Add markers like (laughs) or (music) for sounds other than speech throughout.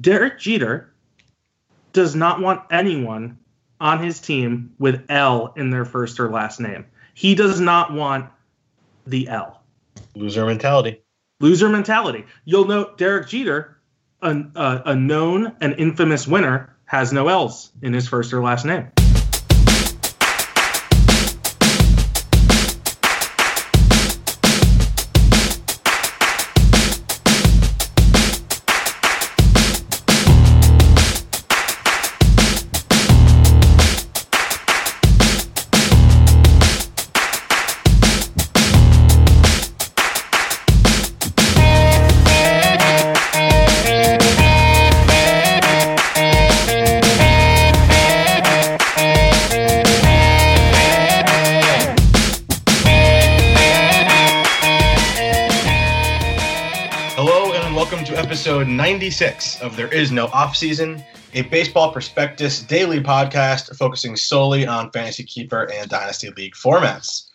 Derek Jeter does not want anyone on his team with L in their first or last name. He does not want the L. Loser mentality. Loser mentality. You'll note Derek Jeter, a, a, uh, a known and infamous winner, has no L's in his first or last name. 86 of There Is No Offseason, a baseball prospectus daily podcast focusing solely on Fantasy Keeper and Dynasty League formats.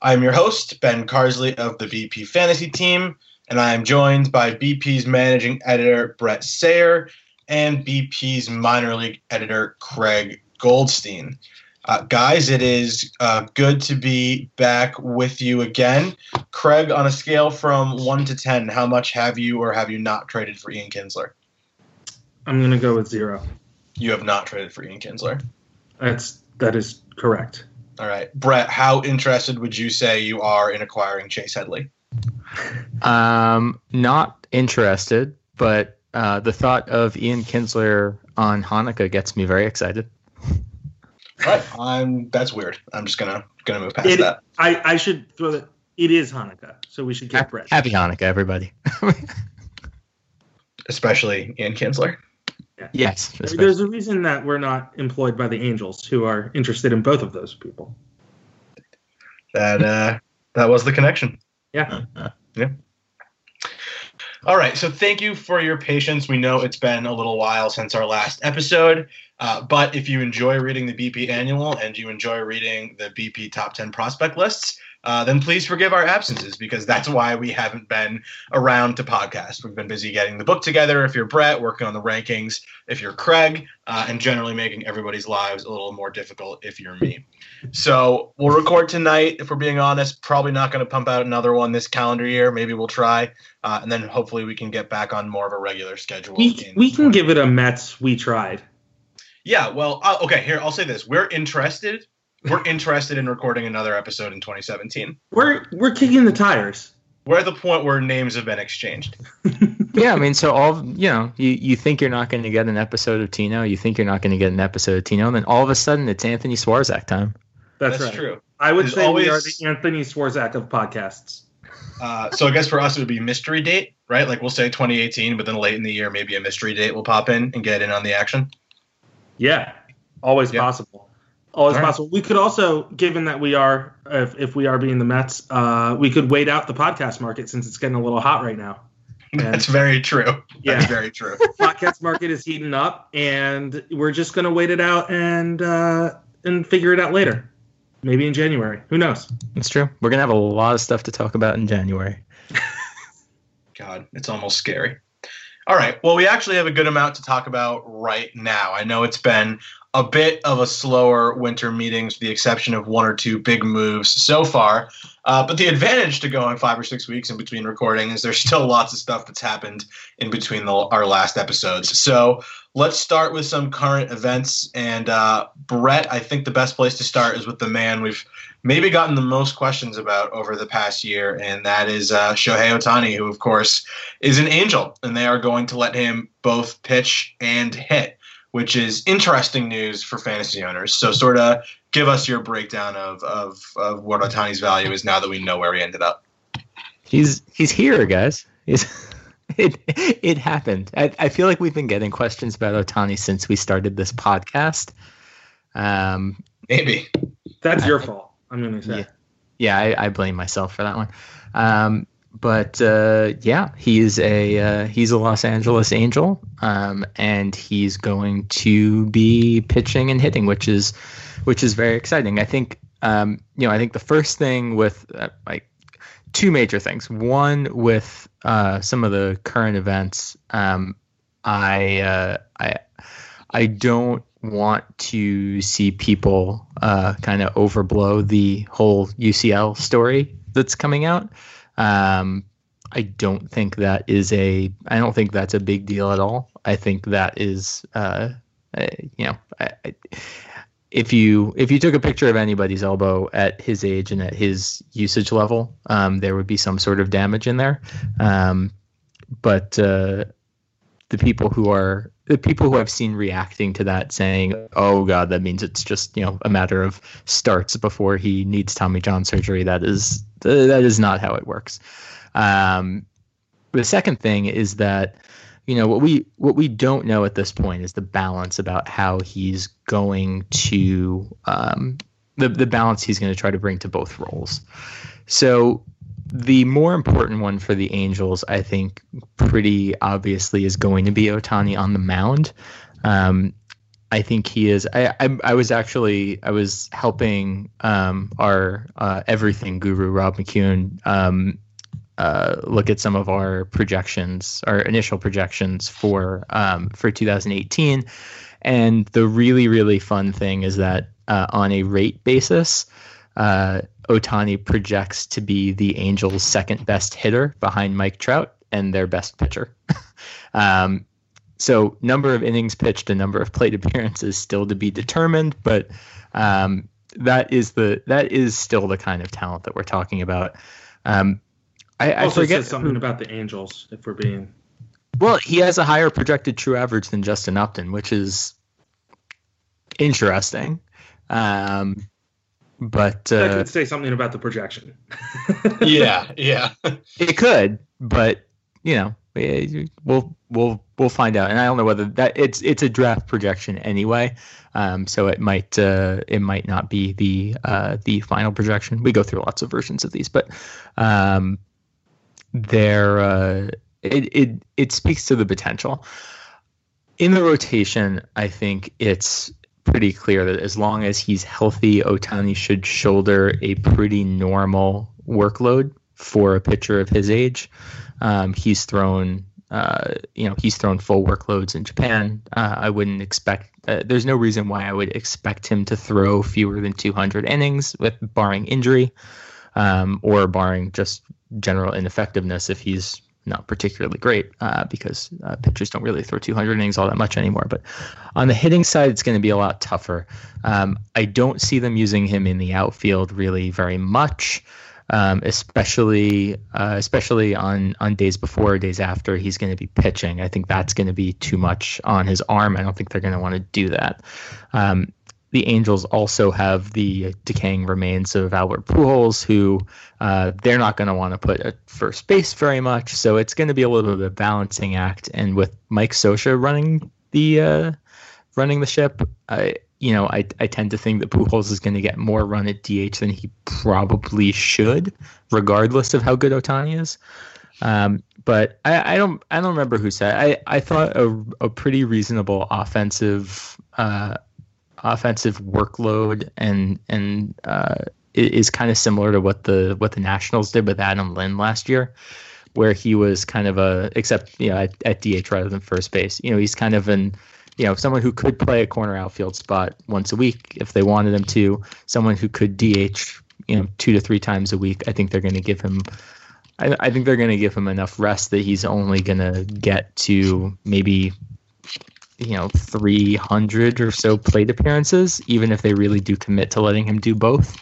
I'm your host, Ben Carsley of the BP Fantasy Team, and I am joined by BP's managing editor, Brett Sayre, and BP's minor league editor, Craig Goldstein. Uh, guys, it is uh, good to be back with you again. Craig, on a scale from 1 to 10, how much have you or have you not traded for Ian Kinsler? I'm going to go with zero. You have not traded for Ian Kinsler. That's that is correct. All right. Brett, how interested would you say you are in acquiring Chase Headley? Um, not interested, but uh, the thought of Ian Kinsler on Hanukkah gets me very excited. Right. I'm that's weird. I'm just gonna gonna move past It, that. I, I should throw that. It is Hanukkah, so we should get Brett. Happy Hanukkah, everybody. (laughs) Especially Ian Kinsler. yes. There's a reason that we're not employed by the Angels, who are interested in both of those people. That uh that was the connection. Yeah. Yeah. All right. So thank you for your patience. We know it's been a little while since our last episode, uh, but if you enjoy reading the BP annual and you enjoy reading the BP top 10 prospect lists, uh, then please forgive our absences because that's why we haven't been around to podcast. We've been busy getting the book together. If you're Brett, working on the rankings. If you're Craig, uh, and generally making everybody's lives a little more difficult if you're me. So we'll record tonight. If we're being honest, probably not going to pump out another one this calendar year. Maybe we'll try, uh, and then hopefully we can get back on more of a regular schedule. We, we can give it a Mets. We tried. Yeah, well, uh, okay. Here, I'll say this: we're interested. We're interested in recording another episode in 2017. We're we're kicking the tires. We're at the point where names have been exchanged. (laughs) yeah, I mean, so all you know, you, you think you're not going to get an episode of Tino, you think you're not going to get an episode of Tino, and then all of a sudden it's Anthony Swarzak time. That's, That's right. true. I would There's say we are the Anthony Swarzak of podcasts. Uh, so I guess for us it would be mystery date, right? Like we'll say 2018, but then late in the year maybe a mystery date will pop in and get in on the action. Yeah, always Yeah. possible. Always All right. possible. We could also, given that we are, if, if we are being the Mets, uh, we could wait out the podcast market since it's getting a little hot right now. And (laughs) That's very true. Yeah. That's very true. (laughs) podcast market is heating up, and we're just gonna wait it out and uh, and figure it out later. Maybe in January. Who knows? That's true. We're gonna have a lot of stuff to talk about in January. (laughs) God, it's almost scary. All right. Well, we actually have a good amount to talk about right now. I know it's been a bit of a slower winter meetings, with the exception of one or two big moves so far. Uh, but the advantage to going five or six weeks in between recording is there's still lots of stuff that's happened in between the, our last episodes. So let's start with some current events. And uh, Brett, I think the best place to start is with the man we've maybe gotten the most questions about over the past year, and that is uh, Shohei Ohtani, who, of course, is an angel, and they are going to let him both pitch and hit, which is interesting news for fantasy owners. So, sort of give us your breakdown of, of, of what Ohtani's value is now that we know where he ended up. He's he's here, guys. He's (laughs) it it happened. I, I feel like we've been getting questions about Otani since we started this podcast. Um, Maybe. That's your fault. I'm gonna say. Yeah. yeah, I, I blame myself for that one. Um, but uh, yeah, he's a uh, he's a Los Angeles Angel, um, and he's going to be pitching and hitting, which is which is very exciting. I think um, you know I think the first thing with uh, like two major things. One with uh, some of the current events, um, I uh, I I don't want to see people uh, kind of overblow the whole UCL story that's coming out. Um, I don't think that is a. I don't think that's a big deal at all. I think that is, uh, uh, you know, I, I, if you if you took a picture of anybody's elbow at his age and at his usage level, um, there would be some sort of damage in there. Um, but uh, the people who are the people who I've seen reacting to that saying, "Oh God, that means it's just you know a matter of starts before he needs Tommy John surgery." That is that is not how it works. Um, the second thing is that you know what we what we don't know at this point is the balance about how he's going to um, the the balance he's going to try to bring to both roles. So the more important one for the Angels, I think, pretty obviously is going to be Ohtani on the mound. Um, I think he is. I, I, I was actually I was helping um, our uh, everything guru Rob McQuown um, uh, look at some of our projections, our initial projections for um, for 2018. And the really really fun thing is that uh, on a rate basis, uh, Ohtani projects to be the Angels' second best hitter behind Mike Trout and their best pitcher. (laughs) um, so, number of innings pitched and number of plate (laughs) appearances still to be determined, but um, that is the that is still the kind of talent that we're talking about. Um, I, I Also forget says something about the Angels, if we're being. well, he has a higher projected true average than Justin Upton, which is interesting. Um, but that uh, could say something about the projection. (laughs) Yeah, yeah. it could, but you know, we'll we'll we'll find out. And I don't know whether that it's it's a draft projection anyway, um, so it might uh, it might not be the uh, the final projection. We go through lots of versions of these, but um, there uh, it it it speaks to the potential in the rotation. I think it's pretty clear that as long as he's healthy, Ohtani should shoulder a pretty normal workload for a pitcher of his age. Um, he's thrown, uh, you know, he's thrown full workloads in Japan. Uh, I wouldn't expect. Uh, there's no reason why I would expect him to throw fewer than 200 innings, with barring injury, um, or barring just general ineffectiveness if he's not particularly great uh, because uh, pitchers don't really throw 200 innings all that much anymore. But on the hitting side, it's going to be a lot tougher. Um, I don't see them using him in the outfield really very much, um, especially uh, especially on on days before or days after he's going to be pitching. I think that's going to be too much on his arm. I don't think they're going to want to do that. Um, the Angels also have the decaying remains of Albert Pujols, who uh, they're not going to want to put at first base very much. So it's going to be a little bit of a balancing act. And with Mike Scioscia running the uh, running the ship, I you know I, I tend to think that Pujols is going to get more run at DH than he probably should, regardless of how good Ohtani is. Um, but I, I don't I don't remember who said I, I thought a, a pretty reasonable offensive uh, offensive workload and and uh, is kind of similar to what the what the Nationals did with Adam Lind last year, where he was kind of a except you know at, at DH rather than first base. You know he's kind of an you know someone who could play a corner outfield spot once a week if they wanted him to. Someone who could DH you know two to three times a week. I think they're going to give him. I, I think they're going to give him enough rest that he's only going to get to maybe you know 300 or so plate appearances even if they really do commit to letting him do both.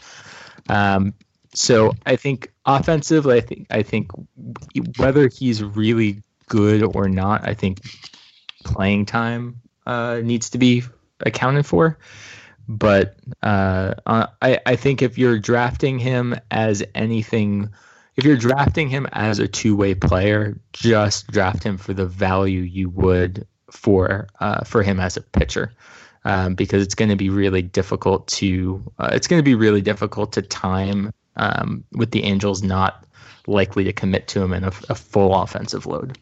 Um, so i think offensively i think i think whether he's really good or not i think playing time uh, needs to be accounted for. But uh, uh, I, I think if you're drafting him as anything if you're drafting him as a two-way player, just draft him for the value you would for uh, for him as a pitcher. Um, because it's going to be really difficult to uh, it's going to be really difficult to time um, with the Angels not likely to commit to him in a, a full offensive load.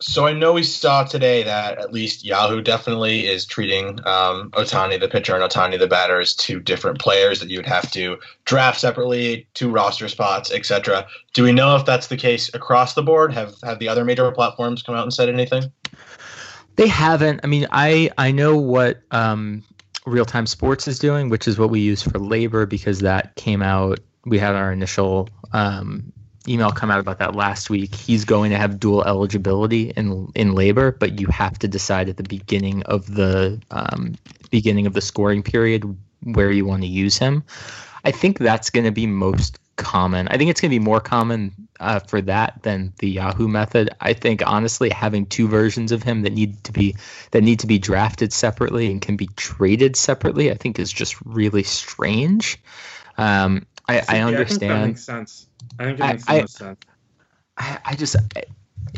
So I know we saw today that at least Yahoo definitely is treating um, Ohtani the pitcher and Ohtani the batter as two different players that you would have to draft separately, two roster spots, etc. Do we know if that's the case across the board? Have have the other major platforms come out and said anything? They haven't. I mean, I I know what um, Real Time Sports is doing, which is what we use for LABR because that came out. We had our initial um, email come out about that last week. He's going to have dual eligibility in in LABR, but you have to decide at the beginning of the um, beginning of the scoring period where you want to use him. I think that's going to be most common. I think it's going to be more common uh, for that than the Yahoo method. I think honestly, having two versions of him that need to be that need to be drafted separately and can be traded separately, I think is just really strange. Um, I, I understand. I think that makes sense. I think it makes I, the most sense. I, I just,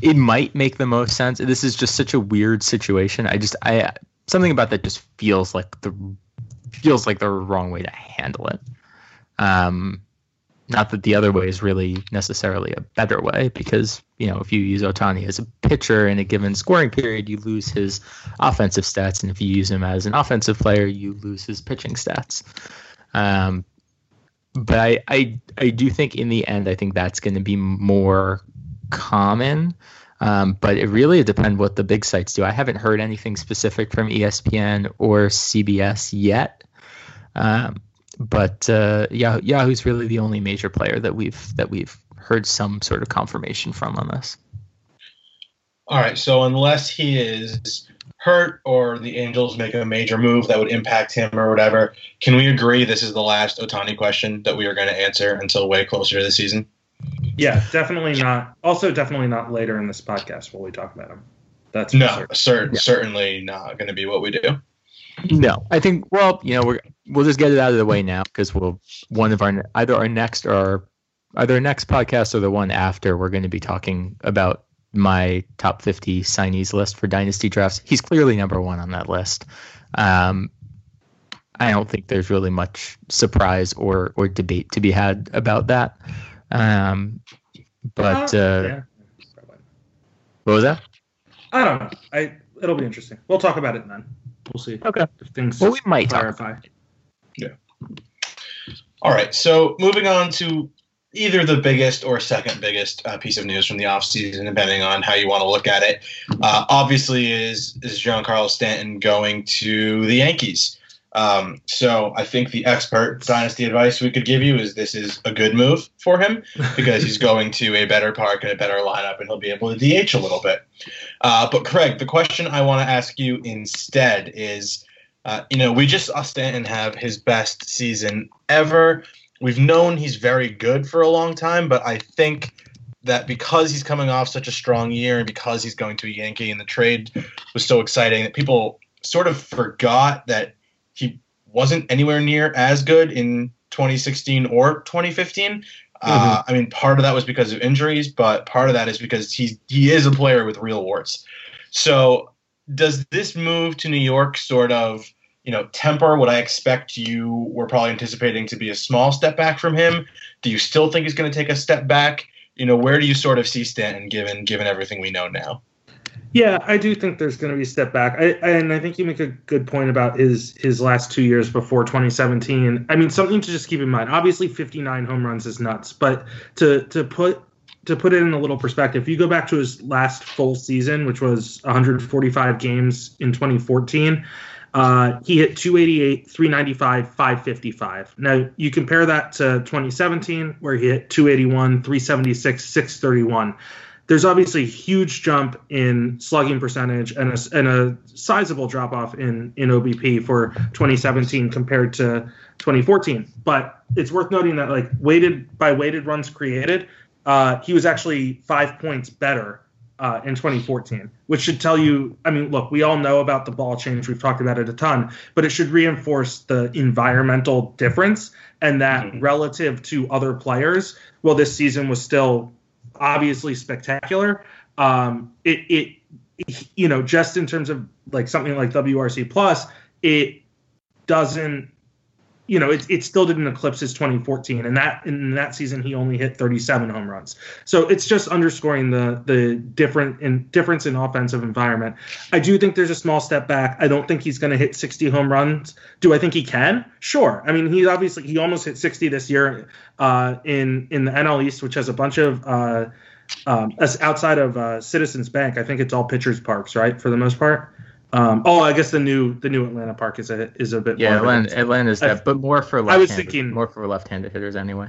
it might make the most sense. This is just such a weird situation. I just, I something about that just feels like the feels like the wrong way to handle it. Um, not that the other way is really necessarily a better way, because you know if you use Ohtani as a pitcher in a given scoring period, you lose his offensive stats, and if you use him as an offensive player, you lose his pitching stats. Um, but I, I I do think in the end I think that's going to be more common. Um, but it really depends what the big sites do. I haven't heard anything specific from ESPN or CBS yet. Um, but uh, Yahoo, Yahoo's really the only major player that we've that we've heard some sort of confirmation from on this. All right. So unless he is hurt or the Angels make a major move that would impact him or whatever, can we agree this is the last Ohtani question that we are going to answer until way closer to the season? Yeah, definitely not. Also, definitely not later in this podcast while we talk about him. That's no, certain. yeah. certainly not going to be what we do. No, I think. Well, you know, we're we'll just get it out of the way now because we'll one of our either our next or our, either our next podcast or the one after we're going to be talking about my top 50 signees list for dynasty drafts. He's clearly number one on that list. Um, I don't think there's really much surprise or or debate to be had about that. Um, but uh, yeah. what was that? I don't know. I it'll be interesting. We'll talk about it then. We'll see. Okay. If things well, we might clarify. Yeah. All right. So moving on to either the biggest or second biggest uh, piece of news from the offseason, depending on how you want to look at it. Uh, obviously, is is Giancarlo Stanton going to the Yankees? Um, so I think the expert dynasty advice we could give you is this is a good move for him (laughs) because he's going to a better park and a better lineup, and he'll be able to DH a little bit. Uh, but Craig, the question I want to ask you instead is. Uh, you know, we just saw Stanton have his best season ever we've known he's very good for a long time, but I think that because he's coming off such a strong year and because he's going to a Yankee and the trade was so exciting that people sort of forgot that he wasn't anywhere near as good in 2016 or 2015. Uh, mm-hmm. Uh, I mean, part of that was because of injuries, but part of that is because he he is a player with real warts. So, does this move to New York sort of you know, temper what I expect you were probably anticipating to be a small step back from him? Do you still think he's going to take a step back? You know, where do you sort of see Stanton given given everything we know now? Yeah, I do think there's going to be a step back, I, and I think you make a good point about his his last two years before 2017. I mean, something to just keep in mind. Obviously, 59 home runs is nuts, but to to put to put it in a little perspective, if you go back to his last full season, which was 145 games in 2014, uh, he hit 288, 395, 555. Now you compare that to 2017, where he hit 281, 376, 631. There's obviously a huge jump in slugging percentage and a, and a sizable drop off in, in OBP for 2017 compared to 2014. But it's worth noting that, like, weighted by weighted runs created, uh, he was actually five points better uh, in 2014, which should tell you. I mean, look, we all know about the ball change. We've talked about it a ton, but it should reinforce the environmental difference and that mm-hmm. relative to other players, well, this season was still obviously spectacular. Um, it, it, you know, just in terms of like something like WRC plus, it doesn't you know, it, it still didn't eclipse his 2014, and that in that season he only hit 37 home runs. So it's just underscoring the the different in difference in offensive environment. I do think there's a small step back. I don't think he's going to hit 60 home runs. Do I think he can? Sure. I mean, he's obviously he almost hit 60 this year uh, in in the NL East, which has a bunch of uh, um, outside of uh, Citizens Bank. I think it's all pitchers parks, right, for the most part. Um, oh, I guess the new the new Atlanta Park is a is a bit yeah. Atlanta, Atlanta's that, but more for left. I was thinking more for left-handed hitters anyway.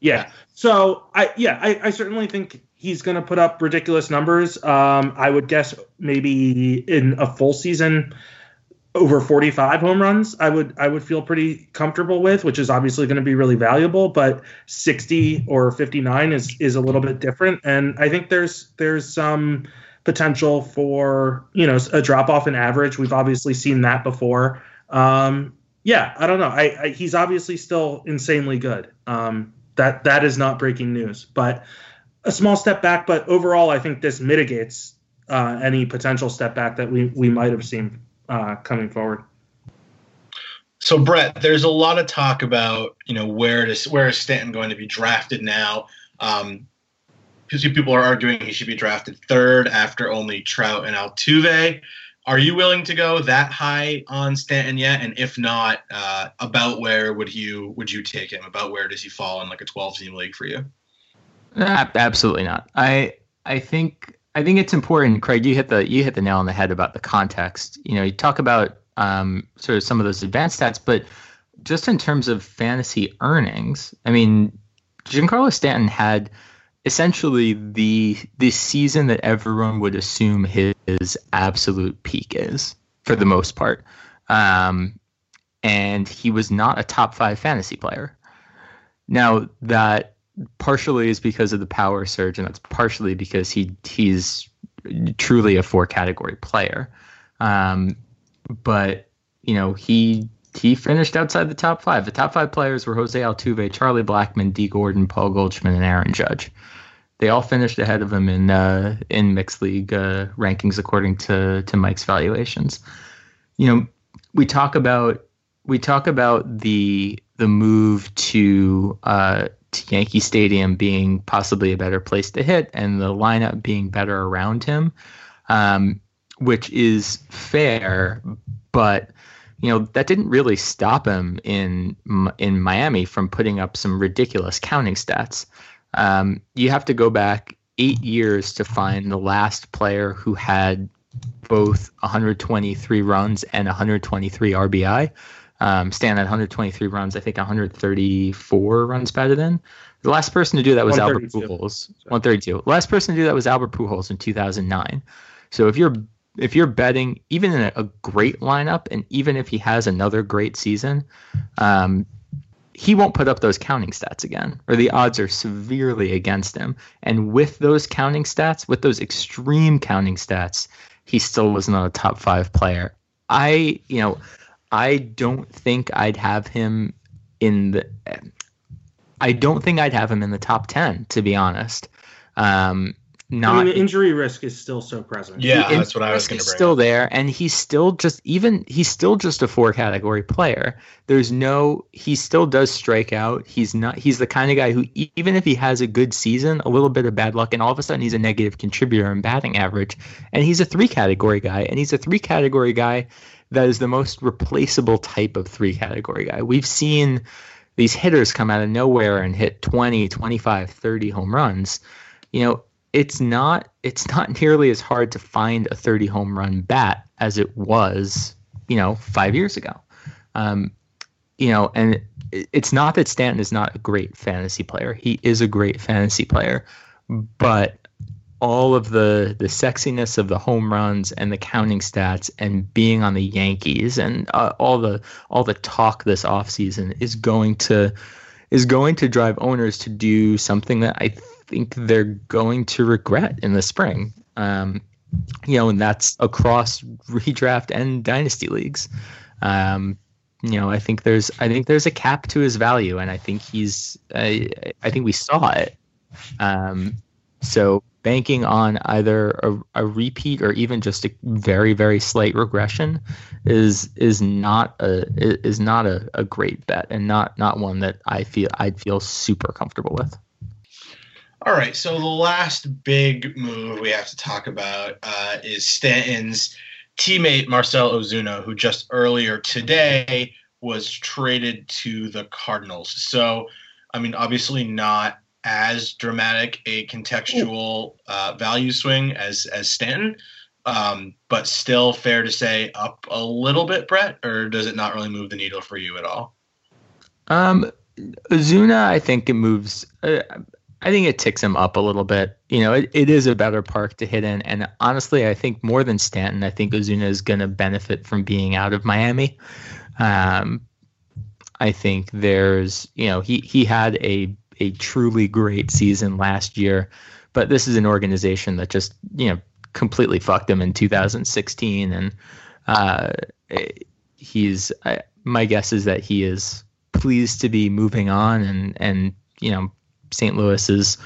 Yeah. So I yeah I, I certainly think he's going to put up ridiculous numbers. Um, I would guess maybe in a full season over 45 home runs I would I would feel pretty comfortable with, which is obviously going to be really valuable. But 60 or 59 is is a little bit different, and I think there's there's some potential for you know a drop off in average. We've obviously seen that before. Um, yeah, I don't know. I, I, he's obviously still insanely good. Um, that that is not breaking news, but a small step back. But overall, I think this mitigates uh, any potential step back that we we might have seen uh, coming forward. So Brett, there's a lot of talk about you know where is where is Stanton going to be drafted now. Um, people are arguing he should be drafted third after only Trout and Altuve. Are you willing to go that high on Stanton yet? And if not, uh, about where would you would you take him? About where does he fall in like a 12 team league for you? Absolutely not. I I think I think it's important, Craig. You hit the you hit the nail on the head about the context. You know, you talk about um, sort of some of those advanced stats, but just in terms of fantasy earnings, I mean, Giancarlo Stanton had essentially the the season that everyone would assume his absolute peak is for the most part. Um, and he was not a top five fantasy player. Now that partially is because of the power surge, and that's partially because he he's truly a four category player. Um, but you know he he finished outside the top five. The top five players were Jose Altuve, Charlie Blackmon, Dee Gordon, Paul Goldschmidt, and Aaron Judge they all finished ahead of him in uh, in mixed league uh, rankings according to to Mike's valuations. You know, we talk about we talk about the the move to uh, to Yankee Stadium being possibly a better place to hit, and the lineup being better around him, um, which is fair, but you know that didn't really stop him in in Miami from putting up some ridiculous counting stats. Um, you have to go back eight years to find the last player who had both 123 runs and 123 RBI. Um, Stan had 123 runs, I think 134 runs better than. The last person to do that was Albert Pujols. 132. The last person to do that was Albert Pujols in 2009. So if you're if you're betting even in a, a great lineup, and even if he has another great season, um, he won't put up those counting stats again, or the odds are severely against him. And with those counting stats, with those extreme counting stats, he still was not a top five player. I, you know, I don't think I'd have him in the. I don't think I'd have him in the top ten, to be honest. Um, not I mean, the injury risk is still so present. Yeah, that's what I was going to bring. Still up. there, and he's still just even he's still just a four category player. There's no he still does strike out. He's not he's the kind of guy who even if he has a good season, a little bit of bad luck, and all of a sudden he's a negative contributor in batting average, and he's a three category guy, and he's a three category guy that is the most replaceable type of three category guy. We've seen these hitters come out of nowhere and hit 20, 25, 30 home runs. You know, it's not it's not (laughs) nearly as hard to find a 30 home run bat as it was, you know, five years ago. Um, you know, and it's not that Stanton is not a great fantasy player. He is a great fantasy player, but all of the the sexiness of the home runs and the counting stats and being on the Yankees and uh, all the all the talk this offseason is going to is going to drive owners to do something that I think they're going to regret in the spring. Um, you know, and that's across redraft and dynasty leagues. Um, you know, I think there's I think there's a cap to his value, and I think he's I, I think we saw it. Um, so banking on either a, a repeat or even just a very very slight regression is is not a is not a, a great bet and not not one that I feel I'd feel super comfortable with. All right, so the last big move we have to talk about uh, is Stanton's teammate Marcel Ozuna, who just earlier today was traded to the Cardinals. So, I mean, obviously not as dramatic a contextual uh, value swing as as Stanton, um, but still fair to say up a little bit, Brett. Or does it not really move the needle for you at all? Um, Ozuna, I think it moves. Uh, I think it ticks him up a little bit. You know, it, it is a better park to hit in. And honestly, I think more than Stanton, I think Ozuna is going to benefit from being out of Miami. Um, I think there's, you know, he, he had a, a truly great season last year, but this is an organization that just, you know, completely fucked him in 2016. And uh, he's, I, my guess is that he is pleased to be moving on and, and, you know, St. Louis is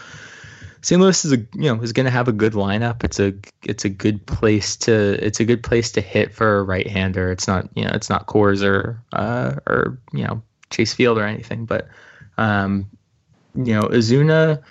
St. Louis is a you know is going to have a good lineup. It's a it's a good place to it's a good place to hit for a right hander. It's not you know it's not Coors or uh, or you know Chase Field or anything, but um, you know Ozuna.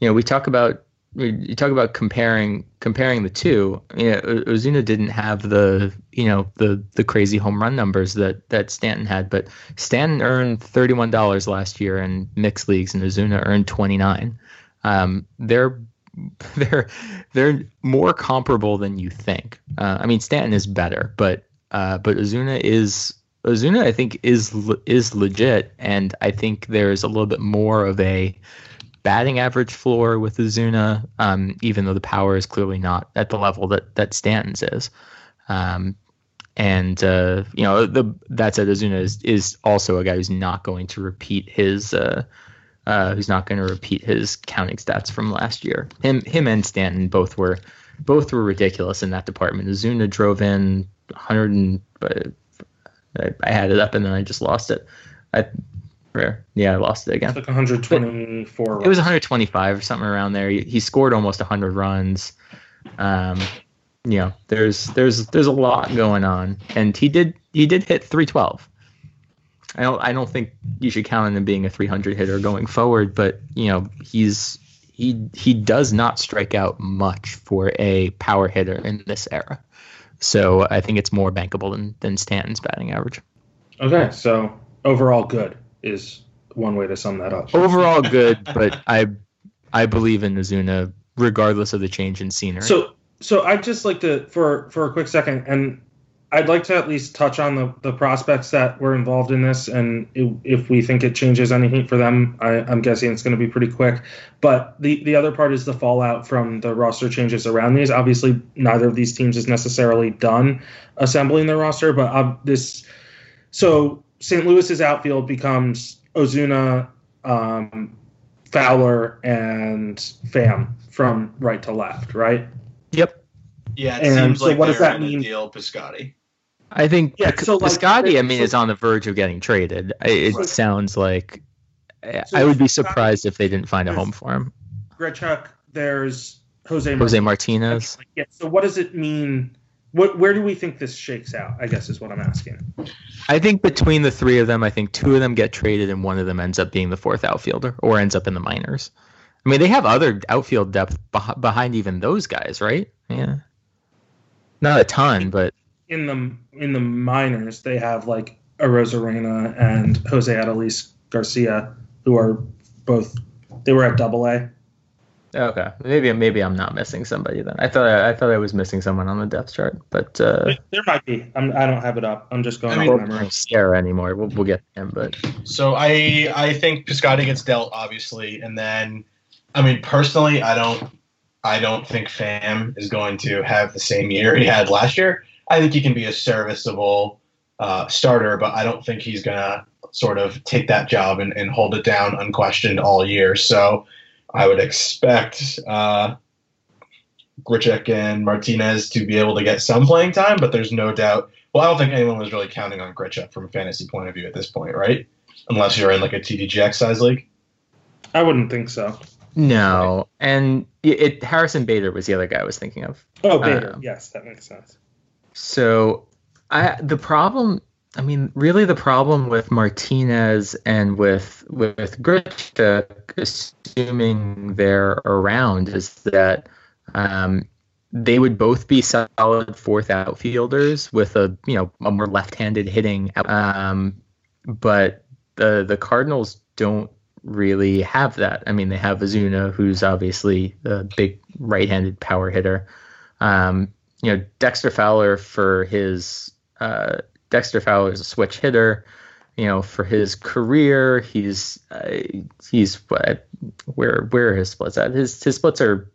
You know we talk about you talk about comparing comparing the two. Know, Ozuna didn't have the you know the the crazy home run numbers that that Stanton had, but Stanton earned thirty one dollars last year in mixed leagues, and Ozuna earned twenty nine. Um, they're (laughs) they're they're more comparable than you think. Uh, I mean, Stanton is better, but uh, but Ozuna is Ozuna. I think is is legit, and I think there's a little bit more of a batting average floor with Ozuna, um, even though the power is clearly not at the level that that Stanton's is. Um, and uh, you know, the that said, Ozuna is, is also a guy who's not going to repeat his uh, uh, who's not going to repeat his counting stats from last year. Him him and Stanton both were both were ridiculous in that department. Ozuna drove in 100 and I, I had it up and then I just lost it. I rare. Yeah, I lost it again. It's like 124. But it was 125 or something around there. He, he scored almost 100 runs. Um, you know, there's there's there's a lot going on, and he did he did hit 312. I don't I don't think you should count on him being a 300 hitter going forward, but you know he's he he does not strike out much for a power hitter in this era. So I think it's more bankable than than Stanton's batting average. Okay, so overall good is one way to sum that up. Overall good, but (laughs) I I believe in Ozuna regardless of the change in scenery. So so I'd just like to for for a quick second and I'd like to at least touch on the, the prospects that were involved in this, and if, if we think it changes anything for them, I, am guessing it's going to be pretty quick. But the, the other part is the fallout from the roster changes around these. Obviously, neither of these teams is necessarily done assembling their roster, but uh, this so St. Louis's outfield becomes Ozuna, um, Fowler, and Pham from right to left, right? Yep. Yeah, it and seems so like what does that mean? Deal Piscotty. I think yeah, P- so like, Piscotty, I mean, so, is on the verge of getting traded. It right. sounds like so I would be surprised if they didn't find a home for him. Grichuk, there's Jose Jose Martinez. Martinez. Yeah, so what does it mean what where do we think this shakes out? I guess is what I'm asking. I think between the three of them, I think two of them get traded and one of them ends up being the fourth outfielder or ends up in the minors. I mean, they have other outfield depth behind even those guys, right? Yeah, not a ton, but in the in the minors, they have like Arozarena and Jose Adolis Garcia, who are both they were at Double A. Okay, maybe maybe I'm not missing somebody then. I thought I, I thought I was missing someone on the depth chart, but uh, there might be. I'm, I do not have it up. I'm just going. I mean, memory. Sierra anymore. We'll we'll get him, but so I I think Piscotty gets dealt obviously, and then I mean personally I don't I don't think Pham is going to have the same year he had last year. I think he can be a serviceable uh, starter, but I don't think he's gonna sort of take that job and, and hold it down unquestioned all year. So I would expect uh, Grichuk and Martinez to be able to get some playing time, but there's no doubt. Well, I don't think anyone was really counting on Grichuk from a fantasy point of view at this point, right? Unless you're in like a TDGX size league. I wouldn't think so. No, and it, it Harrison Bader was the other guy I was thinking of. Oh, Bader. Yes, that makes sense. So, I the problem. I mean, really, the problem with Martinez and with with Grichuk, assuming they're around, is that um, they would both be solid fourth outfielders with a you know a more left-handed hitting. Um, but the the Cardinals don't really have that. I mean, they have Ozuna, who's obviously a big right-handed power hitter. Um, you know, Dexter Fowler for his uh, Dexter Fowler is a switch hitter. You know, for his career, he's uh, he's what where where his splits at? His his splits are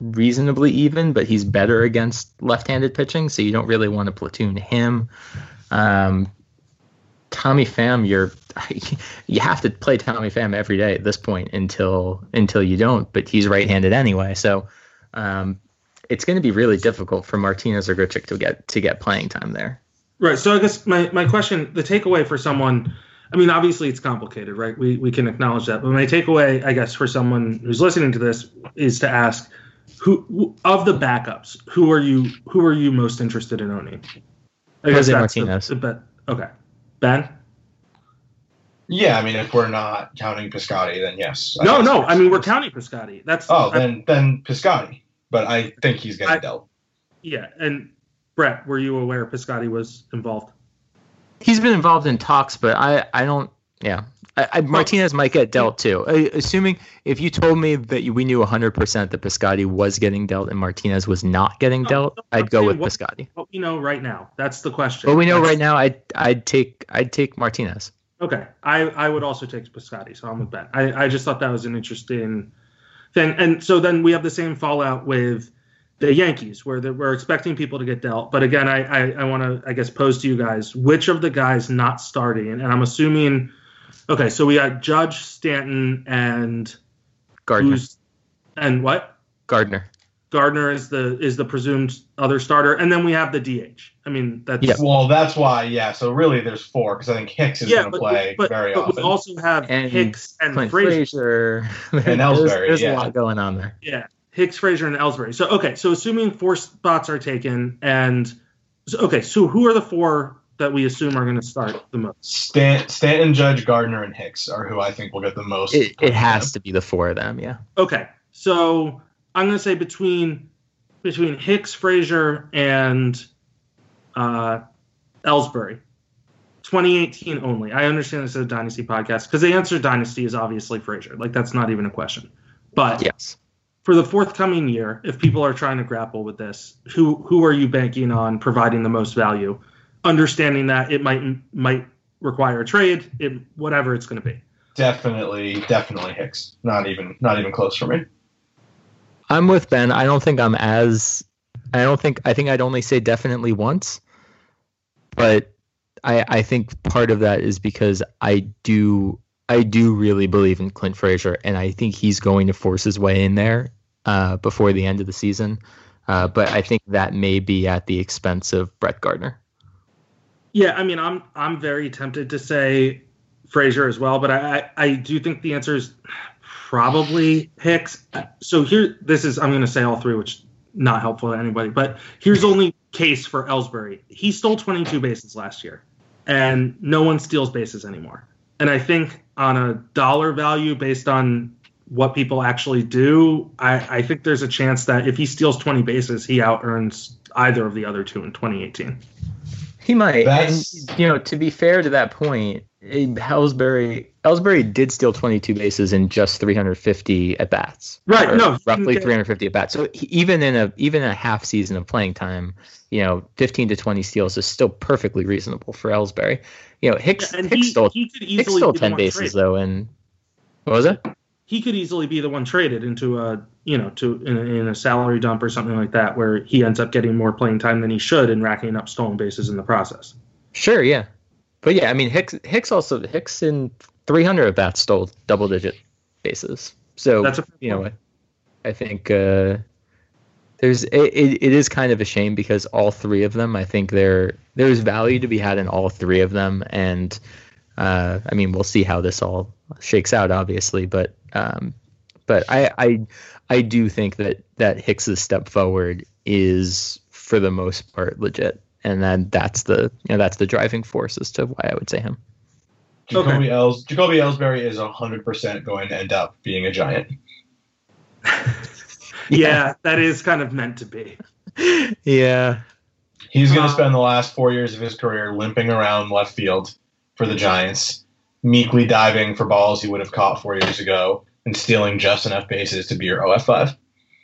reasonably even, but he's better against left-handed pitching, so you don't really want to platoon him. Um, Tommy Pham, you're (laughs) you have to play Tommy Pham every day at this point until until you don't, but he's right-handed anyway, so um, it's going to be really difficult for Martinez or Grichuk to get to get playing time there. Right. So I guess my, my question, the takeaway for someone, I mean, obviously it's complicated, right? We we can acknowledge that, but my takeaway, I guess, for someone who's listening to this is to ask, who of the backups, who are you who are you most interested in owning? I Jose that's Martinez. the bet- okay, Ben. Yeah, I mean, if we're not counting Piscotty, then yes. No, no. I mean, we're counting Piscotty. That's Oh, I- then then Piscotty, but I think he's getting I- dealt. yeah. And Brett, were you aware Piscotty was involved? He's been involved in talks, but I I don't. Yeah, I, I, Martinez might get dealt too. Uh, assuming if you told me that you, we knew 100% that Piscotty was getting dealt and Martinez was not getting No, dealt, no, I'd go with what- Piscotty. What we know right now. That's the question. But we know That's- right now, I'd I'd take I'd take Martinez. Okay, I, I would also take Piscotty, so I'm with Ben. I, I just thought that was an interesting thing. And so then we have the same fallout with the Yankees, where the, we're expecting people to get dealt. But again, I, I, I want to, I guess, pose to you guys which of the guys not starting, and I'm assuming, okay, so we got Judge, Stanton, and Gardner. and what? Gardner. Gardner is the is the presumed other starter, and then we have the DH. I mean, that's Yeah. Well, that's why. Yeah. So really, there's four because I think Hicks is yeah, going to play but, very but often. we also have And Hicks and Clint Frazier. Frazier. And there's there's yeah. a lot going on there. Yeah, Hicks, Frazier, and Ellsbury. So okay, so assuming four spots are taken, and so, okay, so who are the four that we assume are going to start the most? Stan, Stanton, Judge, Gardner, and Hicks are who I think will get the most. It, it has to be the four of them. Yeah. Okay, so I'm going to say between between Hicks, Frazier, and uh, Ellsbury. 2018 only. I understand this is a dynasty podcast because the answer dynasty is obviously Frazier. Like that's not even a question. But Yes. For the forthcoming year, if people are trying to grapple with this, who who are you banking on providing the most value? Understanding that it might might require a trade, it whatever it's going to be. Definitely, definitely Hicks. Not even, not even close for me. I'm with Ben. I don't think I'm as. I don't think. I think I'd only say definitely once. But I I think part of that is because I do I do really believe in Clint Frazier, and I think he's going to force his way in there uh, before the end of the season. Uh, but I think that may be at the expense of Brett Gardner. Yeah, I mean, I'm I'm very tempted to say Frazier as well, but I I, I do think the answer is probably Hicks. So here, this is I'm going to say all three, which not helpful to anybody. But here's (laughs) only case for Ellsbury. He stole 22 bases last year, and no one steals bases anymore. And I think on a dollar value based on what people actually do, I, I think there's a chance that if he steals 20 bases, he out earns either of the other two in 2018. He might. That's- And, you know, to be fair to that point, Ellsbury Ellsbury did steal 22 bases in just 350 at bats. Right, no, roughly didn't 350 at bats. So he, even in a even a half season of playing time, you know, 15 to 20 steals is still perfectly reasonable for Ellsbury. You know, Hicks and Hicks he, stole he could Hicks stole 10 bases traded. though, and what was it? He could easily be the one traded into a you know to in a, in a salary dump or something like that, where he ends up getting more playing time than he should and racking up stolen bases in the process. Sure, yeah. But yeah, I mean Hicks Hicks also Hicks in 300 at bats stole double digit bases. So That's a you know, point. I think uh, There's it, it, it is kind of a shame because all three of them, I think there there's value to be had in all three of them, and uh, I mean we'll see how this all shakes out, obviously, but um, but I I I do think that that Hicks's step forward is for the most part legit, and then that's the you know that's the driving force as to why I would say him. Jacoby Okay. Els Jacoby Ellsbury is hundred percent going to end up being a giant. (laughs) Yeah, that is kind of meant to be. Yeah, He's going to spend the last four years of his career limping around left field for the Giants, meekly diving for balls he would have caught four years ago, and stealing just enough bases to be your OF five.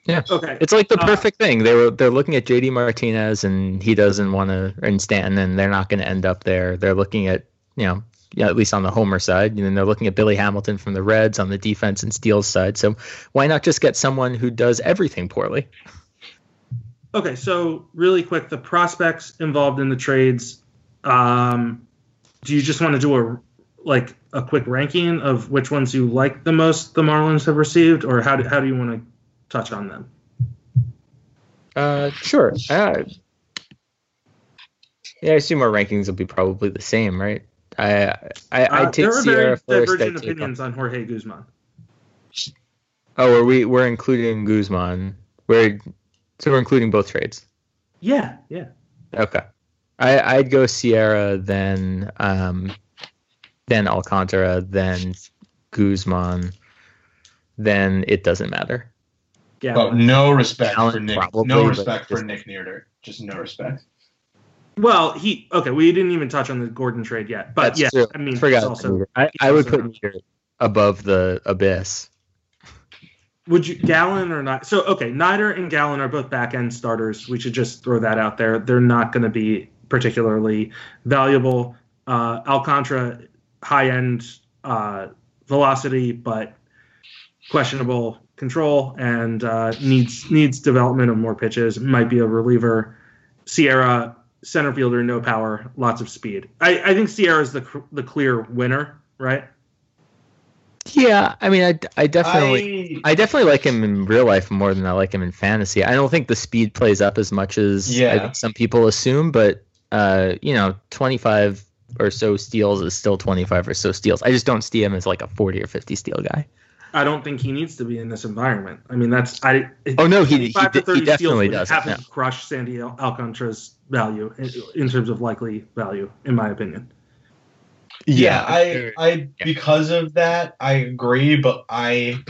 Yeah. Okay. It's like the Uh, perfect thing. They were they're looking at JD Martinez and he doesn't want to and Stanton and they're not going to end up there. They're looking at you know yeah, at least on the homer side, and then they're looking at Billy Hamilton from the Reds on the defense and steals side. So why not just get someone who does everything poorly? Okay, so really quick, the prospects involved in the trades. Um, do you just want to do a like a quick ranking of which ones you like the most the Marlins have received, or how do, how do you want to touch on them? Uh, sure. Uh, yeah, I assume our rankings will be probably the same, right? I I Uh, I'd take there are Sierra very first. divergent opinions on Jorge Guzman. Oh, are we we're including Guzman? We're so we're including both trades. Yeah, yeah. Okay. I I'd go Sierra, then um, then Alcantara, then Guzman, then it doesn't matter. Yeah. But no respect Talent, for Nick. probably, no respect for just- Nick Neidert. Just no respect. well, he okay. We didn't even touch on the Gordon trade yet, but That's yeah, true. I mean, Forgot. he's also I, I would put not- above the abyss. Would you Gallen or not? So okay, Neidert and Gallen are both back end starters. We should just throw that out there. They're not going to be particularly valuable. Uh, Alcantara, high end uh, velocity, but questionable control and uh, needs needs development of more pitches. Might be a reliever. Sierra, center fielder, no power, lots of speed. I, I think Sierra is the the clear winner, right? Yeah, I mean, I, I definitely. I, I definitely like him in real life more than I like him in fantasy. I don't think the speed plays up as much as I Yeah. think some people assume, but uh, you know, 25 or so steals is still 25 or so steals. I just don't see him as like a 40 or 50 steal guy. I don't think he needs to be in this environment. I mean, that's I. Oh, no, he- he to de- he definitely doesn't, Haven't no. crushed Sandy Alcantara's value in, in terms of likely value, in my opinion. yeah, I, I because of that, I agree, but I,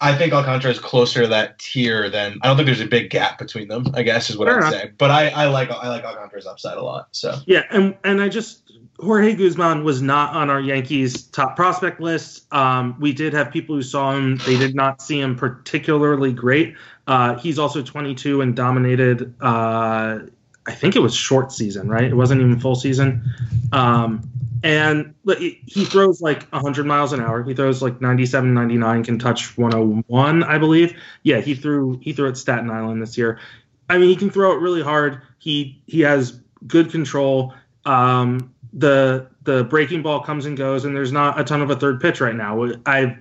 I think Alcantara is closer to that tier than I don't think there's a big gap between them. I guess is what Fair I'd enough. say. But I, I like I like Alcantara's upside a lot. So Yeah, and and I just Jorge Guzman was not on our Yankees top prospect list. Um, we did have people who saw him; they did not see him particularly great. Uh, he's also 22 and dominated. Uh, I think it was short season, right? It wasn't even full season. Um, and he throws like 100 miles an hour. He throws like 97, 99, can touch 101, I believe. Yeah, he threw he threw at Staten Island this year. I mean, he can throw it really hard. He he has good control. Um, the the breaking ball comes and goes, and there's not a ton of a third pitch right now. I've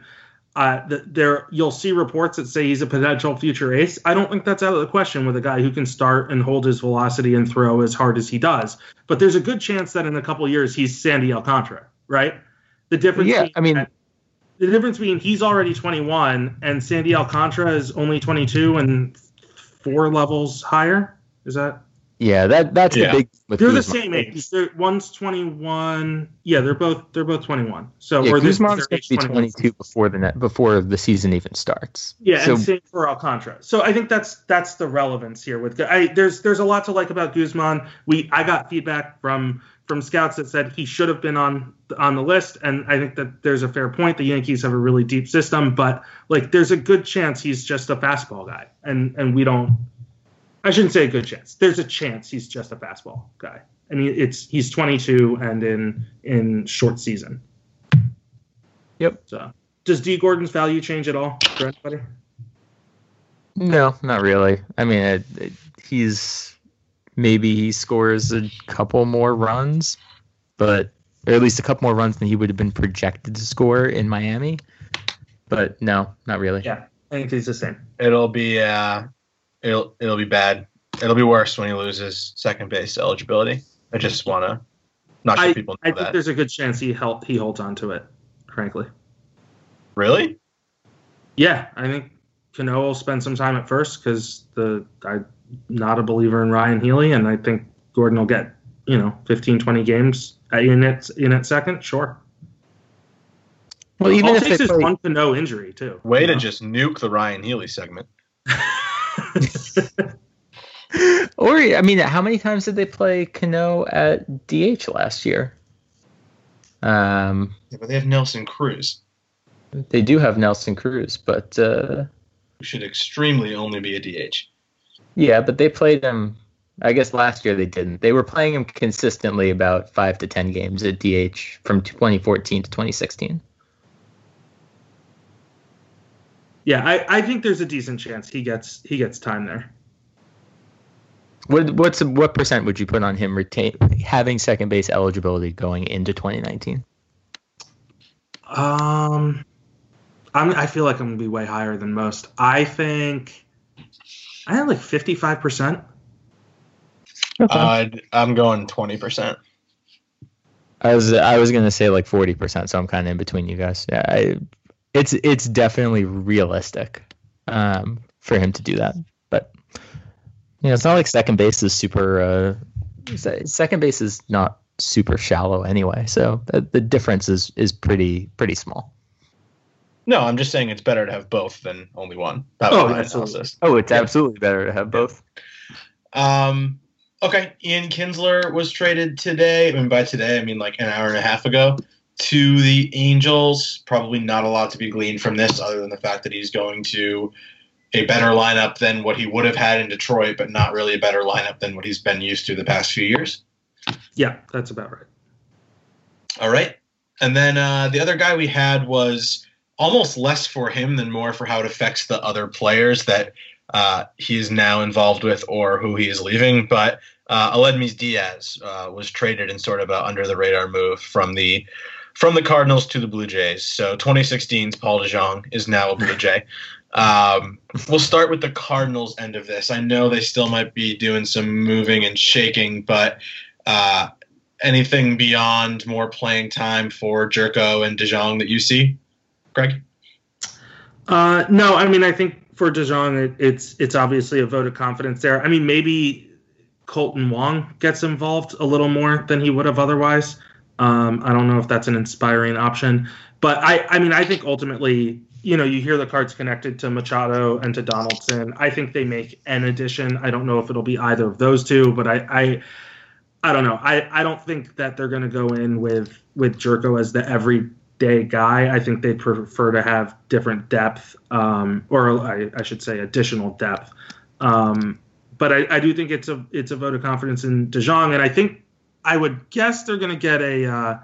uh, there you'll see reports that say he's a potential future ace. I don't think that's out of the question with a guy who can start and hold his velocity and throw as hard as he does. But there's a good chance that in a couple years he's Sandy Alcantara, right? The difference. Yeah, I mean- the difference being he's already 21 and Sandy Alcantara is only 22 and four levels higher. Is that? Yeah, that that's Yeah. the big. With They're the same age. They're, one's 21. Yeah, they're both they're both 21. So Yeah, or this- Guzman's going to be 21. 22 before the net before the season even starts. Yeah, so and same for Alcantara. So I think that's that's the relevance here. With I, there's there's a lot to like about Guzman. We I got feedback from from scouts that said he should have been on on the list, and I think that there's a fair point. The Yankees have a really deep system, but like there's a good chance he's just a fastball guy, and and we don't. I shouldn't say a good chance. There's a chance he's just a fastball guy. I mean, it's he's 22 and in in short season. Yep. So does Dee Gordon's value change at all for anybody? No, not really. I mean, it, it- he's maybe he scores a couple more runs, but or at least a couple more runs than he would have been projected to score in Miami. But no, not really. Yeah, I think he's the same. it'll be uh, it'll it'll be bad. It'll be worse when he loses second base eligibility. I just want to not sure I, people I think that. there's a good chance he help he holds on to it. Frankly, Really? yeah, I think Cano will spend some time at first because the I'm not a believer in Ryan Healy, and I think Gordon will get you know 15, 20 games at, in at in at second. Sure. Well, even All if it takes they is play, one Cano injury too. Way you to just nuke the Ryan Healy segment. (laughs) or I mean, how many times did they play Cano at DH last year? Um, Yeah, but they have Nelson Cruz, they do have Nelson Cruz, but uh, who should extremely only be a DH. yeah, but they played him. I guess last year they didn't. They were playing him consistently about five to ten games at DH from 2014 to 2016. Yeah, I, I think there's a decent chance he gets he gets time there. What what's what percent would you put on him retain having second base eligibility going into 2019? Um, I'm, I feel like I'm gonna be way higher than most. I think I have like 55 percent. Uh, I'm going twenty percent. I was I was gonna say like 40 percent, so I'm kind of in between you guys. Yeah, I, it's it's definitely realistic um, for him to do that, but you know, it's not like second base is super. Uh, second base is not super shallow anyway, so the, the difference is is pretty pretty small. No, I'm just saying it's better to have both than only one. That Oh, was my absolutely. analysis. Oh, it's Yeah. absolutely better to have both. Um, okay, Ian Kinsler was traded today. I mean, by today, I mean like an hour and a half ago to the Angels. Probably not a lot to be gleaned from this, other than the fact that he's going to a better lineup than what he would have had in Detroit, but not really a better lineup than what he's been used to the past few years. Yeah, that's about right. All right. And then uh, the other guy we had was almost less for him than more for how it affects the other players that uh, he is now involved with or who he is leaving. But uh, Diaz uh, was traded in sort of a under the radar move from the from the Cardinals to the Blue Jays. So 2016's Paul DeJong is now a Blue Jay. Um, we'll start with the Cardinals end of this. I know they still might be doing some moving and shaking, but uh, anything beyond more playing time for Gyorko and DeJong that you see, Greg? Uh, no, I mean I think for DeJong, it, it's it's obviously a vote of confidence there. I mean maybe Kolten Wong gets involved a little more than he would have otherwise. Um, I don't know if that's an inspiring option, but I I mean I think ultimately you know you hear the cards connected to Machado and to Donaldson. I think they make an addition. I don't know if it'll be either of those two, but I I. I don't know. I, I don't think that they're going to go in with with Gyorko as the everyday guy. I think they prefer to have different depth, um, or I, I should say additional depth. Um, but I, I do think it's a it's a vote of confidence in DeJong, and I think I would guess they're going to get a uh,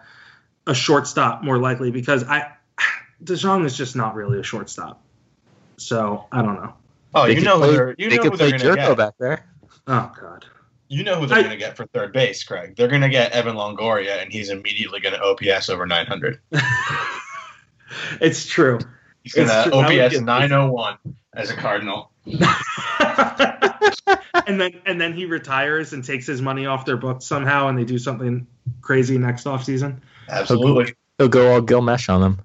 a shortstop more likely because I DeJong is just not really a shortstop. So I don't know. Oh, They you know play- who they're you they know could who they're going to Gyorko get. back there. Oh God. You know who they're going to get for third base, Craig. They're going to get Evan Longoria, and he's immediately going to OPS over 900. (laughs) it's true. He's going to true. I would OPS 901 as a Cardinal. (laughs) and then and then he retires and takes his money off their books somehow, and they do something crazy next offseason. Absolutely. He'll go all Gil Meche on them.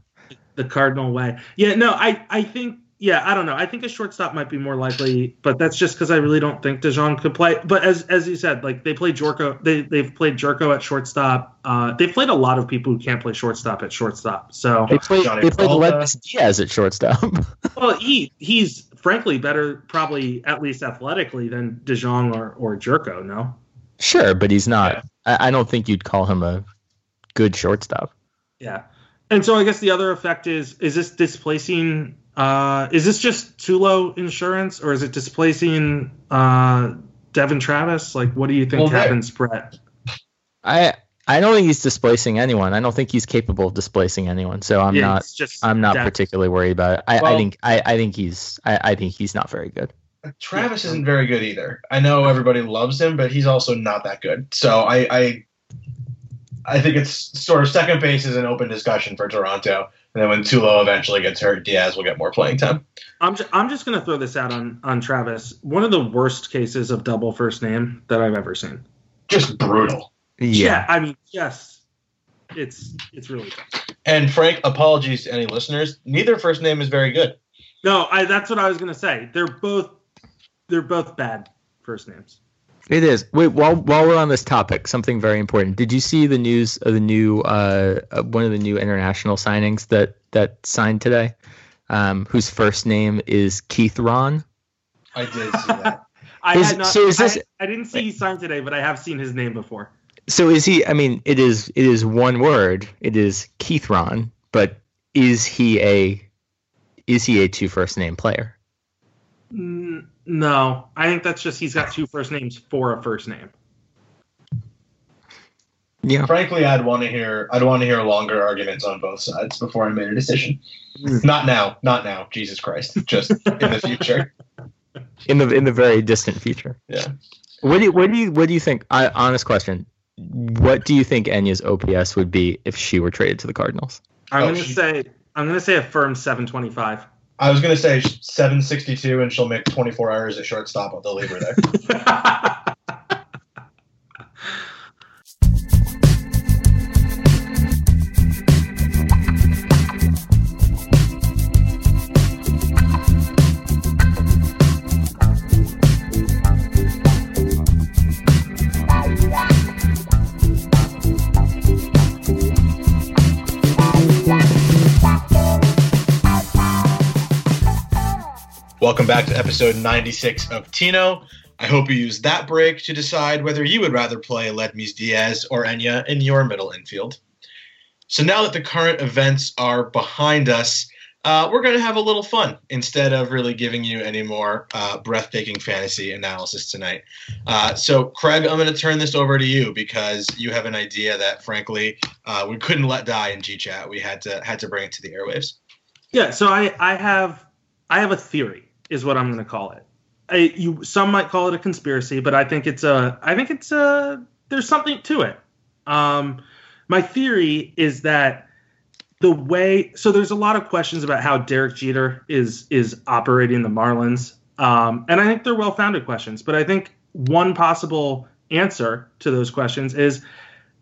The Cardinal way. Yeah, no, I I think yeah, I don't know. I think a shortstop might be more likely, but that's just because I really don't think DeJong could play. But as as you said, like they played Gyorko, they they've played Gyorko at shortstop. Uh, they've played a lot of people who can't play shortstop at shortstop. So They played Johnny they played Peralta. Aledmys Diaz at shortstop. (laughs) well, he he's frankly better, probably at least athletically than DeJong or or Jerko. No. sure, but he's not. I, I don't think you'd call him a good shortstop. Yeah. And so I guess the other effect is is this displacing uh is this just too low insurance or is it displacing uh Devon Travis? Like what do you think Well, there- happens, Brett? I I don't think he's displacing anyone. I don't think he's capable of displacing anyone. So I'm Yeah, not just I'm not depth. particularly worried about it. I, I think I, I think he's I, I think he's not very good. Travis isn't very good either. I know everybody loves him, but he's also not that good. So I, I, I think it's sort of second base is an open discussion for Toronto. And then when Tulo eventually gets hurt, Diaz will get more playing time. I'm just, I'm just gonna throw this out on on Travis. One of the worst cases of double first name that I've ever seen. Just brutal. Yeah. I mean, yes, it's it's really tough. And Frank, apologies to any listeners. Neither first name is very good. No, I that's what I was gonna say. They're both they're both bad first names. It is. Wait, while while we're on this topic, something very important. Did you see the news of the new uh, uh, one of the new international signings that that signed today? Um, whose first name is Keith Ron? I did see that. (laughs) I Is- had not, so is this- I, I didn't see he signed today, but I have seen his name before. So is he? I mean, it is it is one word. It is Keith Ron, but is he a is he a two first name player? Mm, no, I think that's just he's got two first names for a first name. Yeah. Frankly, I'd want to hear I'd want to hear longer arguments on both sides before I made a decision. Mm. Not now, not now. Jesus Christ, just in the future. (laughs) in the in the very distant future. Yeah. What do you what do you what do you think? I honest question. What do you think Enya's OPS would be if she were traded to the Cardinals? I'm Oh, gonna she- say I'm gonna say a firm 725. I was gonna say 762, and she'll make 24 hours at shortstop. Leave her there. Welcome back to episode 96 of Tino. I hope you used that break to decide whether you would rather play Ledmies Diaz or Enya in your middle infield. So now that the current events are behind us, uh, we're going to have a little fun instead of really giving you any more uh, breathtaking fantasy analysis tonight. Uh, so, Craig, I'm going to turn this over to you because you have an idea that, frankly, uh, we couldn't let die in GChat. We had to had to bring it to the airwaves. Yeah, so I, I have I have a theory, is what I'm going to call it. I, you some might call it a conspiracy, but I think it's a I think it's a there's something to it. Um, my theory is that the way so there's a lot of questions about how Derek Jeter is is operating the Marlins, um, and I think they're well founded questions. But I think one possible answer to those questions is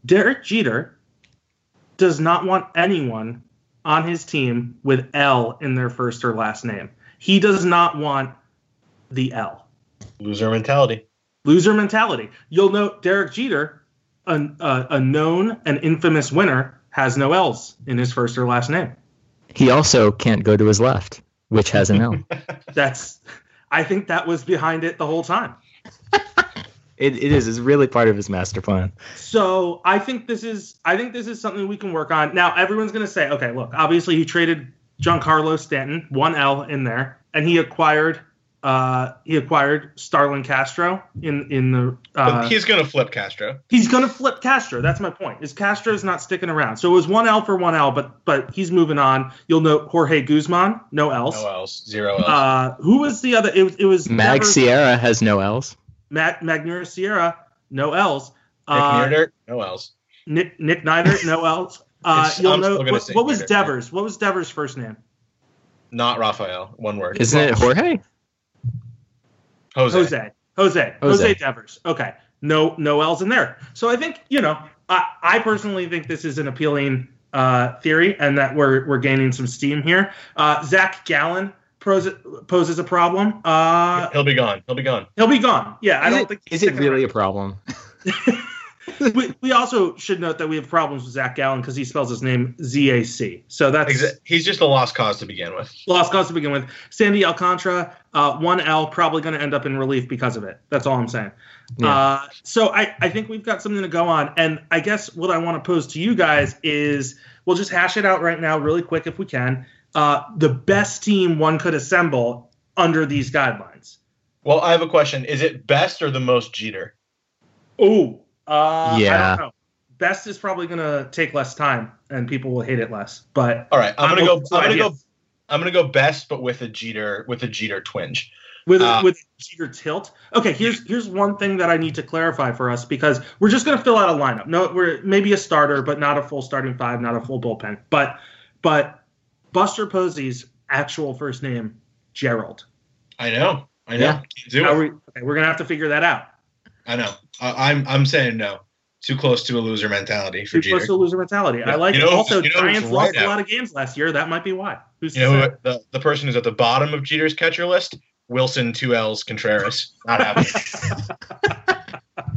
Derek Jeter does not want anyone on his team with L in their first or last name. He does not want the L. Loser mentality. Loser mentality. You'll note Derek Jeter, a, a, uh, a known and infamous winner, has no L's in his first or last name. He also can't go to his left, which has an L. (laughs) (laughs) That's, I think that was behind it the whole time. (laughs) it, it is. It's really part of his master plan. So I think this is I think this is something we can work on. Now everyone's gonna say, okay, look, obviously he traded Giancarlo Stanton, one L in there, and he acquired uh he acquired Starlin Castro in in the uh he's going to flip Castro. he's gonna flip Castro. That's my point. Is Castro's not sticking around. So it was one L for one L, but but he's moving on. You'll note Jorge Guzman, no L's. No else. Zero else. Uh who was the other it, was- it was Mag Devers- Sierra has no L's. Matt Magnier Sierra, no L's. Nick Uh, no else. Nick Nick Neidert, no L's. Uh, you'll I'm know what, what was Neidert. Devers? What was Devers' first name? Not Raphael. One word. Isn't it Jorge? Jose. Jose. Jose. Jose. Jose. Devers. Okay. No no L's in there. So I think you know I, I personally think this is an appealing uh, theory and that we're we're gaining some steam here. Uh, Zach Gallen poses poses a problem. Uh, He'll be gone. He'll be gone. he'll be gone. Yeah, I don't it- think he's is it sticking really a problem? (laughs) (laughs) we, we also should note that we have problems with Zach Gallen because he spells his name Z A C. So that's Exa- He's just a lost cause to begin with. Lost cause to begin with. Sandy Alcantara, uh, one L, probably going to end up in relief because of it. That's all I'm saying. Yeah. Uh, so I, I think we've got something to go on. And I guess what I want to pose to you guys is we'll just hash it out right now, really quick if we can. Uh, the best team one could assemble under these guidelines. Well, I have a question. Is it best or the most Jeter? Oh, uh, I Yeah. don't know. Best is probably going to take less time and people will hate it less. But All right, I'm I'm gonna go. I'm gonna go. I'm gonna go best, but with a Jeter with a Jeter twinge. with Uh, with Jeter tilt. Okay, here's here's one thing that I need to clarify for us because we're just gonna fill out a lineup. No, we're maybe a starter, but not a full starting five, not a full bullpen. But but Buster Posey's actual first name Gerald. I know. I know. Yeah. Do it. we, okay, we're gonna have to figure that out. I know. I, I'm I'm saying no. Too close to a loser mentality for Too close Jeter. to a loser mentality. I like You it. know- Also, you know who's Giants lost right a out? lot of games last year. That might be why. Who's You know who, the the person who's at the bottom of Jeter's catcher list? Willson two L's Contreras. Not happening. (laughs)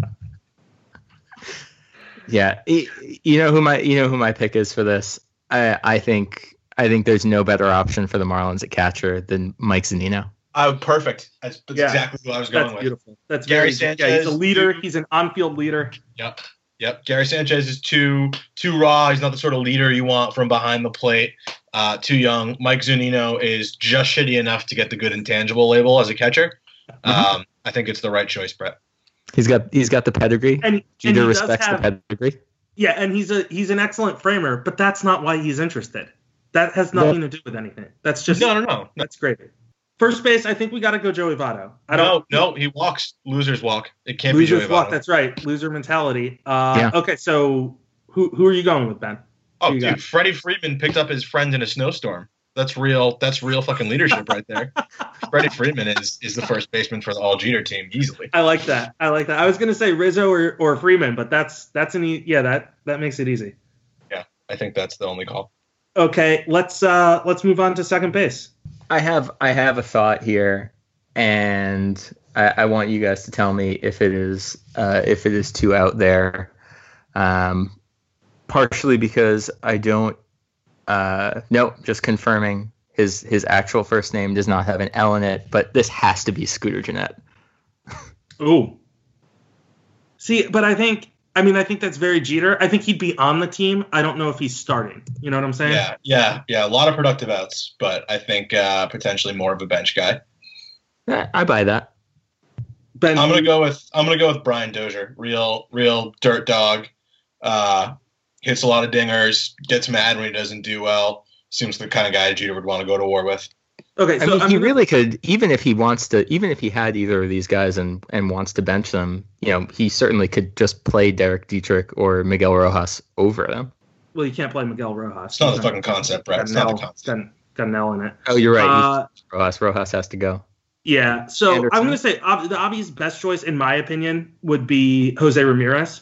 Yeah, you know who my you know who my pick is for this. I I think I think there's no better option for the Marlins at catcher than Mike Zunino. Uh, perfect. That's, that's Yeah. exactly what I was going That's with. beautiful. That's Gary very, Yeah, he's a leader. He's an on-field leader. Yep. Yep. Gary Sanchez is too too raw. He's not the sort of leader you want from behind the plate. Uh, too young. Mike Zunino is just shitty enough to get the good intangible label as a catcher. Mm-hmm. Um, I think it's the right choice, Brett. He's got he's got the pedigree. And, and he Jeter does respects have, the pedigree. Yeah, and he's a he's an excellent framer, but that's not why he's interested. That has nothing to do with anything. That's just No, no, no. no. that's great. First base, I think we got to go Joey Votto. I No, don't. no, he walks. Losers walk. It can't Losers be Joey walk. Votto. That's right. Loser mentality. Uh, Yeah. Okay, so who who are you going with, Ben? Oh, Who you dude, got? Freddie Freeman picked up his friend in a snowstorm. That's real. That's real fucking leadership right there. (laughs) Freddie Freeman is is the first baseman for the All Jeter team easily. I like that. I like that. I was gonna say Rizzo or, or Freeman, but that's that's an e- yeah that that makes it easy. Yeah, I think that's the only call. Okay, let's uh let's move on to second base. I have I have a thought here, and I, I want you guys to tell me if it is uh, if it is too out there. Um, partially because I don't. Uh, no, just confirming his his actual first name does not have an L in it, but this has to be Scooter Gennett. Ooh. See, but I think I mean I think that's very Jeter. I think he'd be on the team. I don't know if he's starting. You know what I'm saying? Yeah, yeah, yeah. A lot of productive outs, but I think uh, potentially more of a bench guy. I buy that. Ben, I'm gonna go with I'm gonna go with Brian Dozier. Real, real dirt dog. Uh, hits a lot of dingers. Gets mad when he doesn't do well. Seems the kind of guy Jeter would want to go to war with. Okay, I so mean, I'm he gonna- really could, even if he wants to, even if he had either of these guys and and wants to bench them, you know, he certainly could just play Derek Dietrich or Miguel Rojas over them. well, you can't play Miguel Rojas. It's not He's the fucking concept, Brett. got It's an not the concept. got, got an L in it. Oh, you're right. Uh, Rojas, Rojas has to go. yeah, so Anderson. I'm going to say ob- the obvious best choice, in my opinion, would be Jose Ramirez.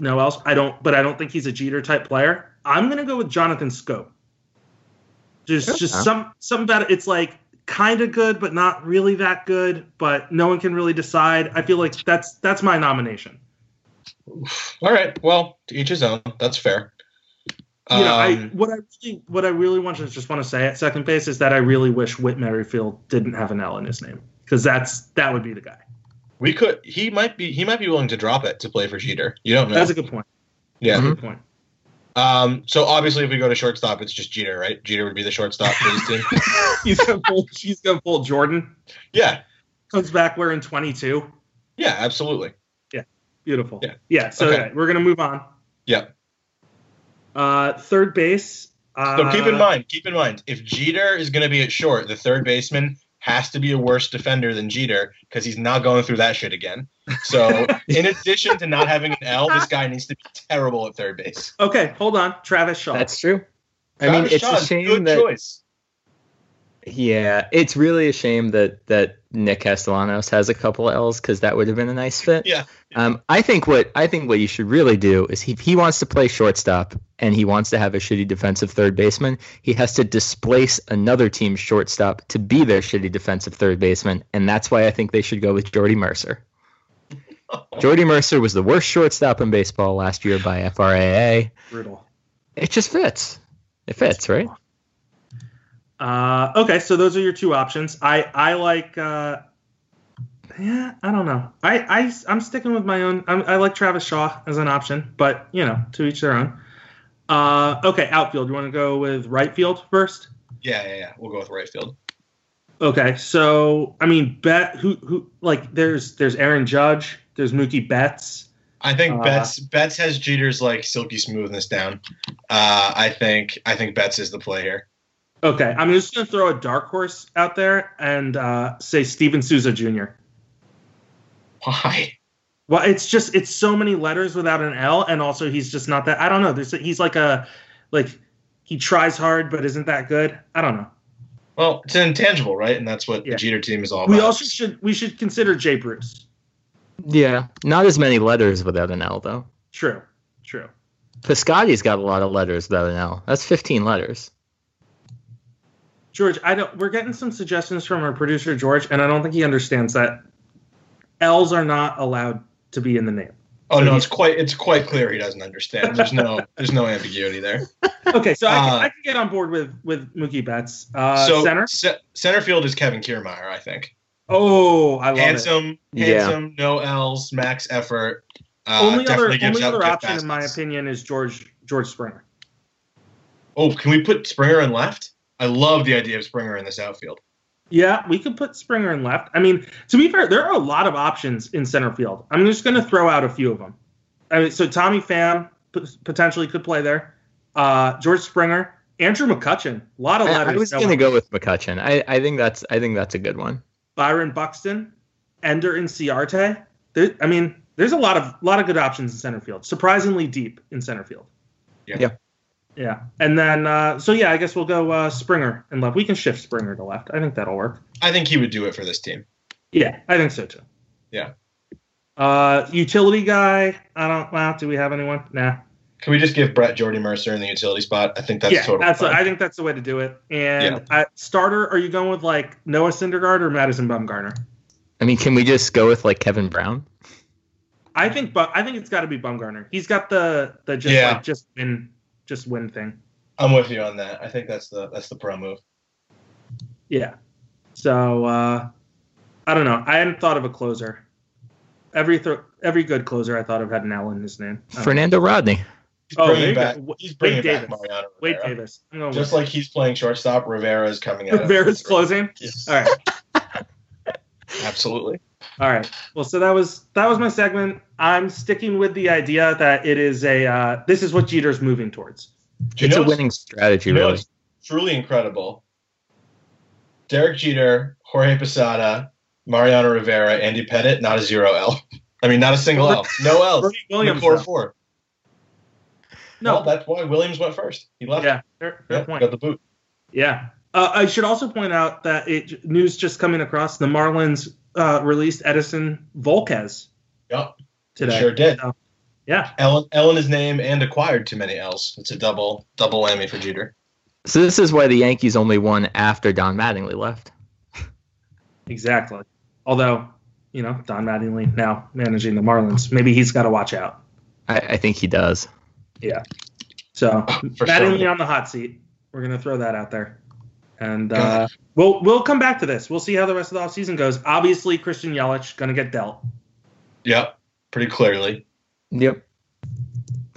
No else. I don't, but I don't think he's a Jeter type player. I'm going to go with Jonathan Schoop. Just, just Okay. some, some about it. It's like kind of good, but not really that good. But no one can really decide. I feel like that's that's my nomination. All right. Well, to each his own. That's fair. you know, I Um, what I really what I really want to just want to say at second base is that I really wish Whit Merrifield didn't have an L in his name because that's that would be the guy. we could. He might be. He might be willing to drop it to play for Jeter. You don't know. That's a good point. yeah. Mhm. Good point. Um. So obviously, if we go to shortstop, it's just Jeter, right? Jeter would be the shortstop for this team. (laughs) He's gonna pull. She's gonna pull Jordan. Yeah. Comes back wearing 22. Yeah. Absolutely. Yeah, beautiful. Yeah. Yeah. So Okay. okay, we're gonna move on. Yeah. Uh, third base. Uh, So keep in mind, keep in mind, if Jeter is going to be at short, the third baseman has to be a worse defender than Jeter because he's not going through that shit again. So, in (laughs) addition to not having an L, this guy needs to be terrible at third base. Okay, hold on. Travis Shaw. That's true. I mean, it's Shaw's a shame good that choice. yeah, it's really a shame that that Nick Castellanos has a couple of L's because that would have been a nice fit. Yeah. Um, I think what I think what you should really do is he, he wants to play shortstop and he wants to have a shitty defensive third baseman, he has to displace another team's shortstop to be their shitty defensive third baseman, and that's why I think they should go with Jordy Mercer. (laughs) Jordy Mercer was the worst shortstop in baseball last year by FRAA. brutal. It just fits. It fits, right? Uh, okay, so those are your two options. I I like. Uh, yeah, I don't know. I I I'm sticking with my own. I'm, I like Travis Shaw as an option, but you know, to each their own. Uh, okay, outfield. You want to go with right field first? Yeah, yeah, yeah. We'll go with right field. Okay, so I mean, bet who who like there's there's Aaron Judge, there's Mookie Betts. I think Uh, Betts Betts has Jeter's like silky smoothness down. Uh, I think I think Betts is the play here. Okay, I'm just gonna throw a dark horse out there and uh, say Steven Souza Jr. Why? Well, it's just it's so many letters without an L, and also he's just not that. I don't know. There's he's like a like he tries hard but isn't that good. I don't know. Well, it's an intangible, right? And that's what Yeah. the Jeter team is all about. We also should we should consider Jay Bruce. Yeah, not as many letters without an L though. True, true. Piscotty's got a lot of letters without an L. That's 15 letters. George, I don't. We're getting some suggestions from our producer George, and I don't think he understands that L's are not allowed to be in the name. oh so no, he- it's quite it's quite clear he doesn't understand. There's no (laughs) there's no ambiguity there. Okay, so I, Uh, can, I can get on board with with Mookie Betts. Uh, so center. ce- center field is Kevin Kiermaier, I think. Oh, I love it. handsome, Yeah. handsome, no L's, max effort. Uh, Only other only other option, in my opinion, is George George Springer. Oh, can we put Springer in left? I love the idea of Springer in this outfield. Yeah, we could put Springer in left. I mean, to be fair, there are a lot of options in center field. I'm just going to throw out a few of them. I mean, so Tommy Pham p- potentially could play there. Uh, George Springer, Andrew McCutchen, a lot of I, letters. I was gonna go with McCutchen. I, I think that's I think that's a good one. Byron Buxton, Ender Inciarte. There, I mean, there's a lot of lot of good options in center field. Surprisingly deep in center field. Yeah. Yeah. Yeah, and then uh, so yeah, I guess we'll go uh, Springer and left. We can shift Springer to left. I think that'll work. I think he would do it for this team. Yeah, I think so too. Yeah. Uh, utility guy. I don't. Well, do we have anyone? Nah. Can we just give Brett Jordy Mercer in the utility spot? I think that's yeah, totally that's. fine. I think that's the way to do it. And Yeah. uh, starter, are you going with like Noah Syndergaard or Madison Bumgarner? I mean, can we just go with like Kevin Brown? I think, but I think it's got to be Bumgarner. He's got the the just Yeah. like just win, just win thing. I'm with you on that. I think that's the that's the pro move. Yeah. So uh, I don't know. I hadn't thought of a closer. Every th- every good closer I thought of had an L in his name. I don't know. Fernando Rodney. He's Oh, bringing back. go. He's Wade bringing back Davis. Mariano Wade Davis. I'm Just like he's playing shortstop, Rivera is coming out. (laughs) Rivera's closing. Yes. All right. (laughs) Absolutely. All right. Well, so that was that was my segment. I'm sticking with the idea that it is a uh, this is what Jeter's moving towards. Do you It's know a winning strategy, you know really. what's truly incredible? Derek Jeter, Jorge Posada, Mariano Rivera, Andy Pettitte, not a zero L. (laughs) I mean, not a single L. No L. Bernie Williams, Four though. four. No. Well, that's why Williams went first. He left. yeah. Fair, fair Yeah, point. got the boot. Yeah. Uh, I should also point out that it news just coming across the Marlins uh, released Edinson Volquez Yep. today. Sure did. So, yeah. Ellen, L in his name and acquired too many L's. It's a double double whammy for Jeter. So this is why the Yankees only won after Don Mattingly left. (laughs) Exactly. Although, you know, Don Mattingly now managing the Marlins, maybe he's got to watch out. I, I think he does. Yeah. So (clears throat) For Mattingly sure. on the hot seat. We're gonna throw that out there, and uh, we'll we'll come back to this. We'll see how the rest of the offseason goes. Obviously, Christian Yelich gonna get dealt. Yep. Pretty clearly. Yep.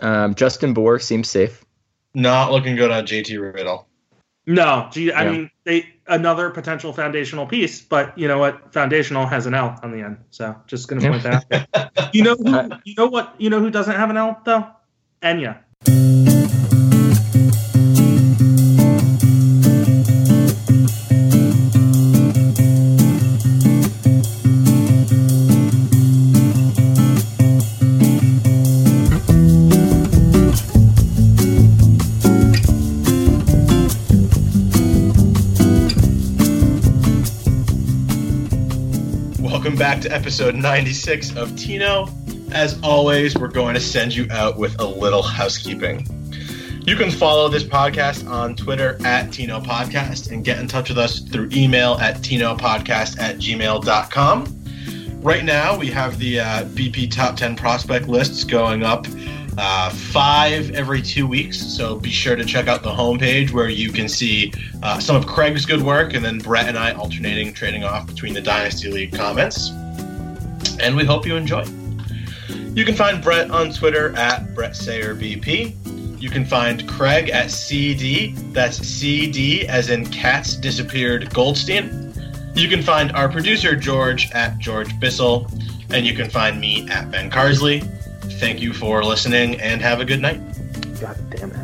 Um, Justin Bour seems safe. Not looking good on JT Riddle. No, gee, I Yeah. mean, they another potential foundational piece, but you know what? Foundational has an L on the end, so just gonna point that out. (laughs) You know who? You know what? You know who doesn't have an L though? Enya. Episode 96 of Tino. As always, we're going to send you out with a little housekeeping. You can follow this podcast on Twitter at Tino Podcast and get in touch with us through email at tinopodcast at gmail.com. Right now, we have the uh, BP Top 10 prospect lists going up uh, five every two weeks. So be sure to check out the homepage where you can see uh, some of Craig's good work and then Brett and I alternating, trading off between the Dynasty League comments. And we hope you enjoy. You can find Brett on Twitter at Brett Sayre BP. You can find Craig at CD, that's CD as in Cats Disappeared Goldstein. You can find our producer George at George Bissell, and you can find me at Ben Carsley. Thank you for listening and have a good night. God damn assholes.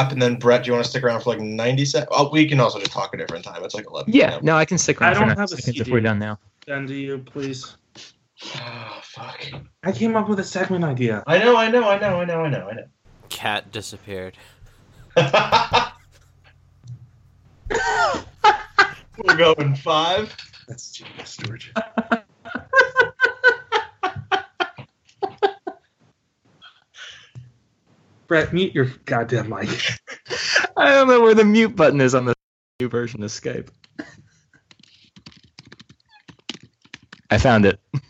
Wrap, and then Brett, do you want to stick around for like ninety seconds? Oh, we can also just talk a different time. It's like eleven. Yeah, no, I can stick around I don't 90 have a seconds if we're done now. Ben, do you please? Oh fuck. I came up with a segment idea. I know, I know, I know, I know, I know, I know. Cat disappeared. (laughs) (laughs) We're going five. That's genius, George. (laughs) Brett, mute your goddamn mic. (laughs) I don't know where the mute button is on the new version of Skype. I found it. (laughs)